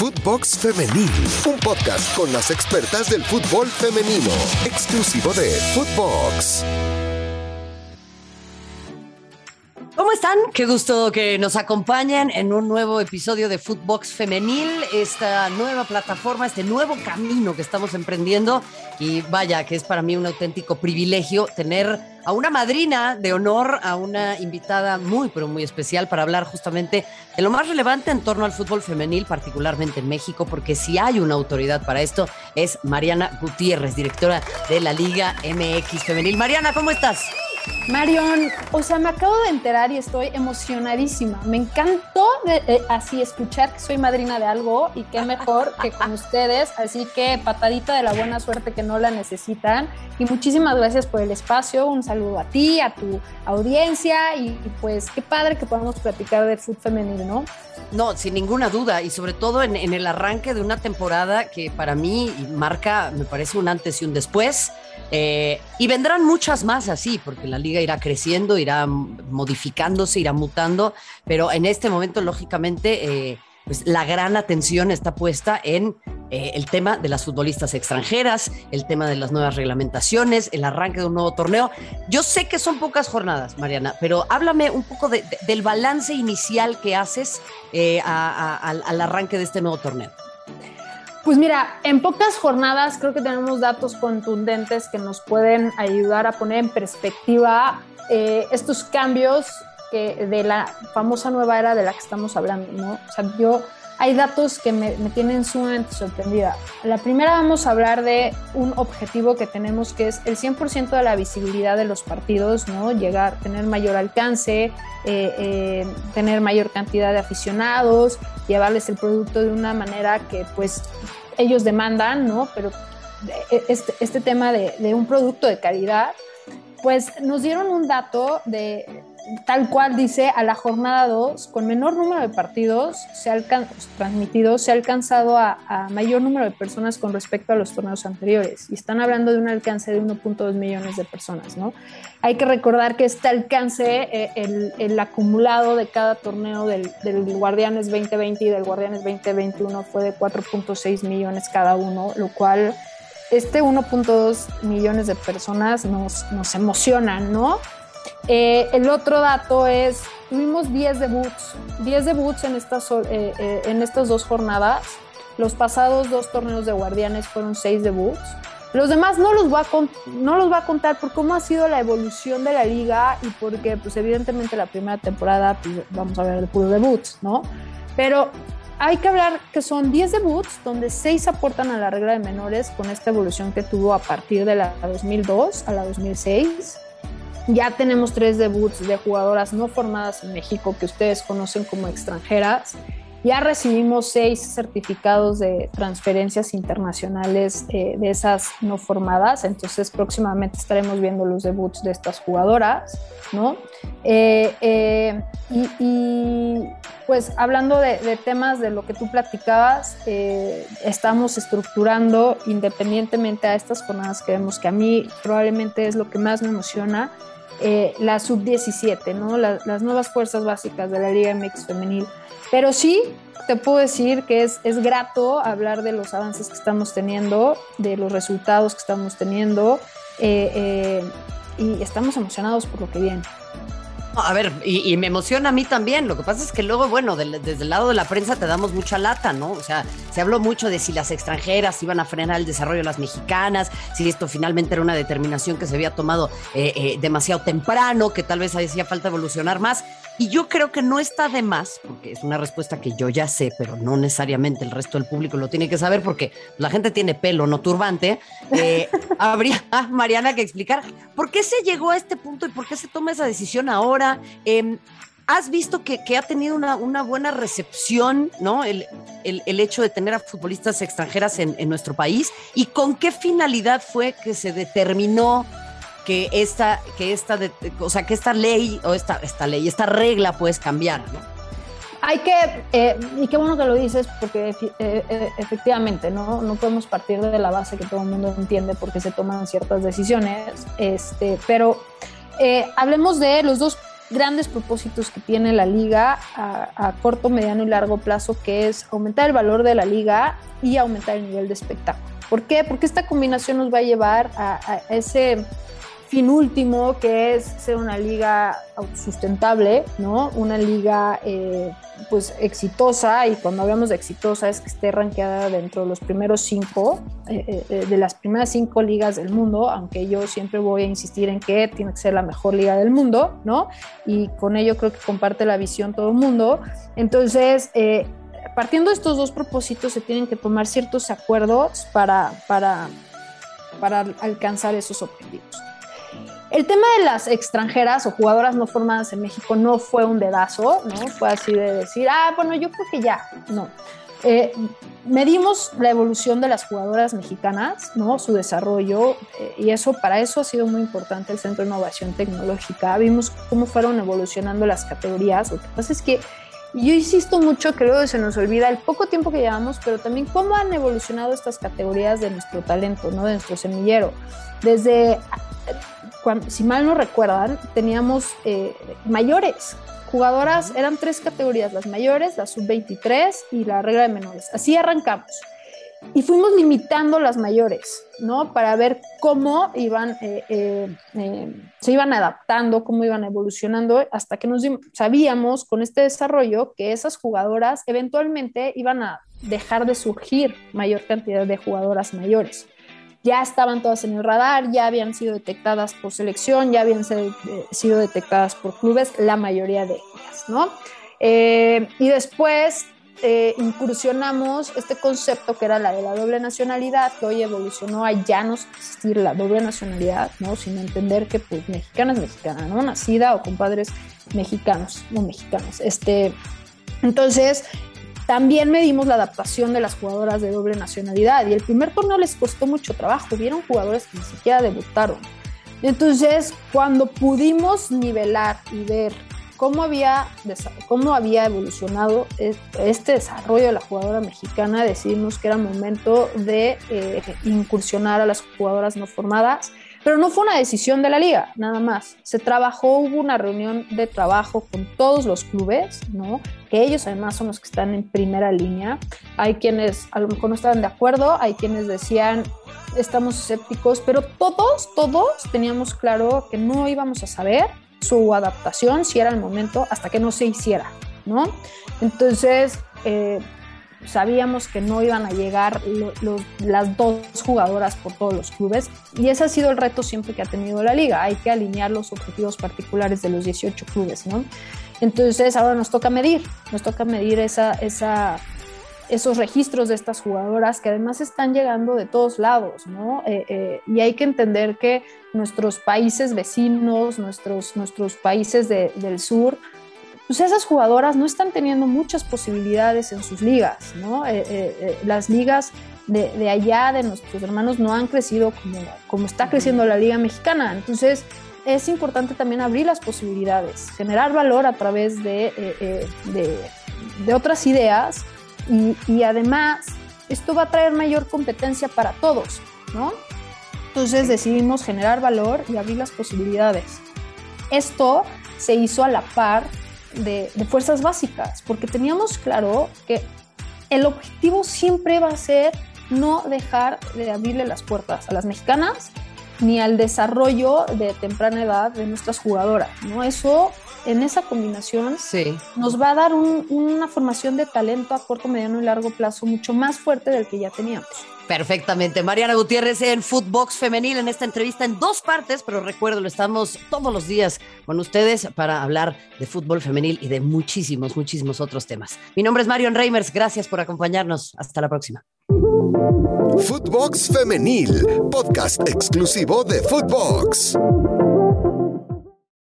Footbox Femenil, un podcast con las expertas del fútbol femenino, exclusivo de Footbox. ¿Cómo están? Qué gusto que nos acompañen en un nuevo episodio de Footbox Femenil, esta nueva plataforma, este nuevo camino que estamos emprendiendo. Y vaya, que es para mí un auténtico privilegio tener a una madrina de honor, a una invitada muy, pero muy especial para hablar justamente de lo más relevante en torno al fútbol femenil, particularmente en México, porque si hay una autoridad para esto es Mariana Gutiérrez, directora de la Liga MX Femenil. Mariana, ¿cómo estás? Marion, o sea, me acabo de enterar y estoy emocionadísima. Me encantó eh, así escuchar que soy madrina de algo y qué mejor que con ustedes. Así que patadita de la buena suerte que no la necesitan. Y muchísimas gracias por el espacio. Un saludo a ti, a tu audiencia y, pues qué padre que podamos platicar de fútbol femenino, ¿no? No, sin ninguna duda, y sobre todo en, el arranque de una temporada que para mí marca, me parece un antes y un después, eh, y vendrán muchas más así, porque la liga irá creciendo, irá modificándose, irá mutando, pero en este momento, lógicamente, eh, pues la gran atención está puesta en eh, el tema de las futbolistas extranjeras, el tema de las nuevas reglamentaciones, el arranque de un nuevo torneo. Yo sé que son pocas jornadas, Mariana, pero háblame un poco del balance inicial que haces al arranque de este nuevo torneo. Pues mira, en pocas jornadas creo que tenemos datos contundentes que nos pueden ayudar a poner en perspectiva eh, estos cambios que de la famosa nueva era de la que estamos hablando, ¿no? O sea, yo hay datos que me, tienen sumamente sorprendida. La primera vamos a hablar de un objetivo que tenemos que es el 100% de la visibilidad de los partidos, ¿no? Llegar, tener mayor alcance, eh, eh, tener mayor cantidad de aficionados, llevarles el producto de una manera que pues ellos demandan, ¿no? Pero eh, este, este tema de, de un producto de calidad, pues nos dieron un dato de tal cual dice, a la jornada 2, con menor número de partidos se transmitidos, se ha alcanzado a, mayor número de personas con respecto a los torneos anteriores. Y están hablando de un alcance de 1.2 millones de personas, ¿no? Hay que recordar que este alcance, eh, el, acumulado de cada torneo del, Guardianes 2020 y del Guardianes 2021 fue de 4.6 millones cada uno, lo cual este 1.2 millones de personas nos, nos ¿no? Eh, el otro dato es, tuvimos 10 debuts, 10 debuts en estas, eh, eh, en estas dos jornadas. Los pasados dos torneos de guardianes fueron 6 debuts. Los demás no los, voy a no los va a contar por cómo ha sido la evolución de la liga y porque, pues evidentemente la primera temporada, pues vamos a ver de puros debuts, ¿no? Pero hay que hablar que son 10 debuts donde 6 aportan a la regla de menores con esta evolución que tuvo a partir de la 2002 a la 2006. Ya tenemos tres debuts de jugadoras no formadas en México que ustedes conocen como extranjeras. Ya recibimos seis certificados de transferencias internacionales eh, de esas no formadas, entonces próximamente estaremos viendo los debuts de estas jugadoras, ¿no? Eh, eh, y, pues hablando de, de, temas de lo que tú platicabas, estamos estructurando independientemente a estas jornadas que vemos que a mí probablemente es lo que más me emociona, eh, la sub-17, ¿no? las nuevas fuerzas básicas de la Liga MX femenil. Pero sí, te puedo decir que es, es grato hablar de los avances que estamos teniendo, de los resultados que estamos teniendo, eh, eh, y estamos emocionados por lo que viene. A ver, y, me emociona a mí también. Lo que pasa es que luego, bueno, desde el lado de la prensa te damos mucha lata, ¿no? O sea, se habló mucho de si las extranjeras iban a frenar el desarrollo de las mexicanas, si esto finalmente era una determinación que se había tomado eh, eh, demasiado temprano, que tal vez hacía falta evolucionar más. Y yo creo que no está de más, porque es una respuesta que yo ya sé, pero no necesariamente el resto del público lo tiene que saber, porque la gente tiene pelo, no turbante. Eh, habría, Mariana, que explicar por qué se llegó a este punto y por qué se toma esa decisión ahora. Em, ¿Has visto que, ha tenido una, buena recepción, ¿no? El, hecho de tener a futbolistas extranjeras en, nuestro país. ¿Y con qué finalidad fue que se determinó que esta, que esta, o sea, que esta ley o esta, esta ley, esta regla puedes cambiar, ¿no? Hay que, eh, y qué bueno que lo dices, porque eh, eh, efectivamente, ¿no? No podemos partir de la base que todo el mundo entiende porque se toman ciertas decisiones, este, pero hablemos de los dos grandes propósitos que tiene la liga a, corto, mediano y largo plazo, que es aumentar el valor de la liga y aumentar el nivel de espectáculo. ¿Por qué? Porque esta combinación nos va a llevar a ese fin último, que es ser una liga sustentable, ¿no? Una liga eh, pues exitosa, y cuando hablamos de exitosa es que esté rankeada dentro de los primeros cinco, eh, eh, de las primeras cinco ligas del mundo, aunque yo siempre voy a insistir en que tiene que ser la mejor liga del mundo, ¿no? Y con ello creo que comparte la visión todo el mundo. Entonces, partiendo de estos dos propósitos, se tienen que tomar ciertos acuerdos para, para, para alcanzar esos objetivos. El tema de las extranjeras o jugadoras no formadas en México no fue un dedazo, ¿no? Fue así de decir, ah, bueno, yo creo que ya, no. Eh, medimos la evolución de las jugadoras mexicanas, ¿no? Su desarrollo, eh, y eso, para eso ha sido muy importante el Centro de Innovación Tecnológica. Vimos cómo fueron evolucionando las categorías. Lo que pasa es que yo insisto mucho que luego se nos olvida el poco tiempo que llevamos, pero también cómo han evolucionado estas categorías de nuestro talento, ¿no? De nuestro semillero. Desde si mal no recuerdan, teníamos eh, mayores. Jugadoras, eran tres categorías, las mayores, la sub-23 y la regla de menores. Así arrancamos. Y fuimos limitando las mayores, ¿no? Para ver cómo iban, eh, eh, se iban adaptando, cómo iban evolucionando, hasta que nos sabíamos con este desarrollo que esas jugadoras eventualmente iban a dejar de surgir mayor cantidad de jugadoras mayores ya estaban todas en el radar, ya habían sido detectadas por selección, ya habían sido, eh, detectadas por clubes, la mayoría de ellas, ¿no? Eh, y después eh, incursionamos este concepto que era la de la doble nacionalidad, que hoy evolucionó a ya no existir la doble nacionalidad, ¿no? Sin entender que pues mexicana es mexicana, ¿no? Nacida o con padres mexicanos, no mexicanos. Este, entonces, también medimos la adaptación de las jugadoras de doble nacionalidad y el primer torneo les costó mucho trabajo. Vieron jugadores que ni siquiera debutaron. Entonces, cuando pudimos nivelar y ver cómo había, cómo había evolucionado este desarrollo de la jugadora mexicana, decidimos que era momento de eh, incursionar a las jugadoras no formadas pero no fue una decisión de la liga, nada más. Se trabajó, hubo una reunión de trabajo con todos los clubes, ¿no? Que ellos además son los que están en primera línea. Hay quienes a lo mejor no estaban de acuerdo, hay quienes decían estamos escépticos, pero todos, todos teníamos claro que no íbamos a saber su adaptación si era el momento hasta que no se hiciera, ¿no? Entonces, eh, sabíamos que no iban a llegar las dos jugadoras por todos los clubes y ese ha sido el reto siempre que ha tenido la liga. Hay que alinear los objetivos particulares de los 18 clubes, ¿no? Entonces ahora nos toca medir, nos toca medir esa, esa, esos registros de estas jugadoras que además están llegando de todos lados, ¿no? Eh, eh, y hay que entender que nuestros países vecinos, nuestros, nuestros países del sur, pues esas jugadoras no están teniendo muchas posibilidades en sus ligas, ¿no? Eh, eh, eh, las ligas de, allá, de nuestros hermanos, no han crecido como, como está creciendo la liga mexicana. Entonces, es importante también abrir las posibilidades, generar valor a través de, de, otras ideas y, y, además esto va a traer mayor competencia para todos, ¿no? Entonces decidimos generar valor y abrir las posibilidades. Esto se hizo a la par de, fuerzas básicas, porque teníamos claro que el objetivo siempre va a ser no dejar de abrirle las puertas a las mexicanas ni al desarrollo de temprana edad de nuestras jugadoras, ¿no? Eso, en esa combinación, sí. nos va a dar una formación de talento a corto, mediano y largo plazo mucho más fuerte del que ya teníamos. Perfectamente. Mariana Gutiérrez en Footbox Femenil en esta entrevista en dos partes, pero recuerdo, estamos todos los días con ustedes para hablar de fútbol femenil y de muchísimos, muchísimos otros temas. Mi nombre es Marion Reimers. Gracias por acompañarnos. Hasta la próxima. Footbox Femenil, podcast exclusivo de Footbox.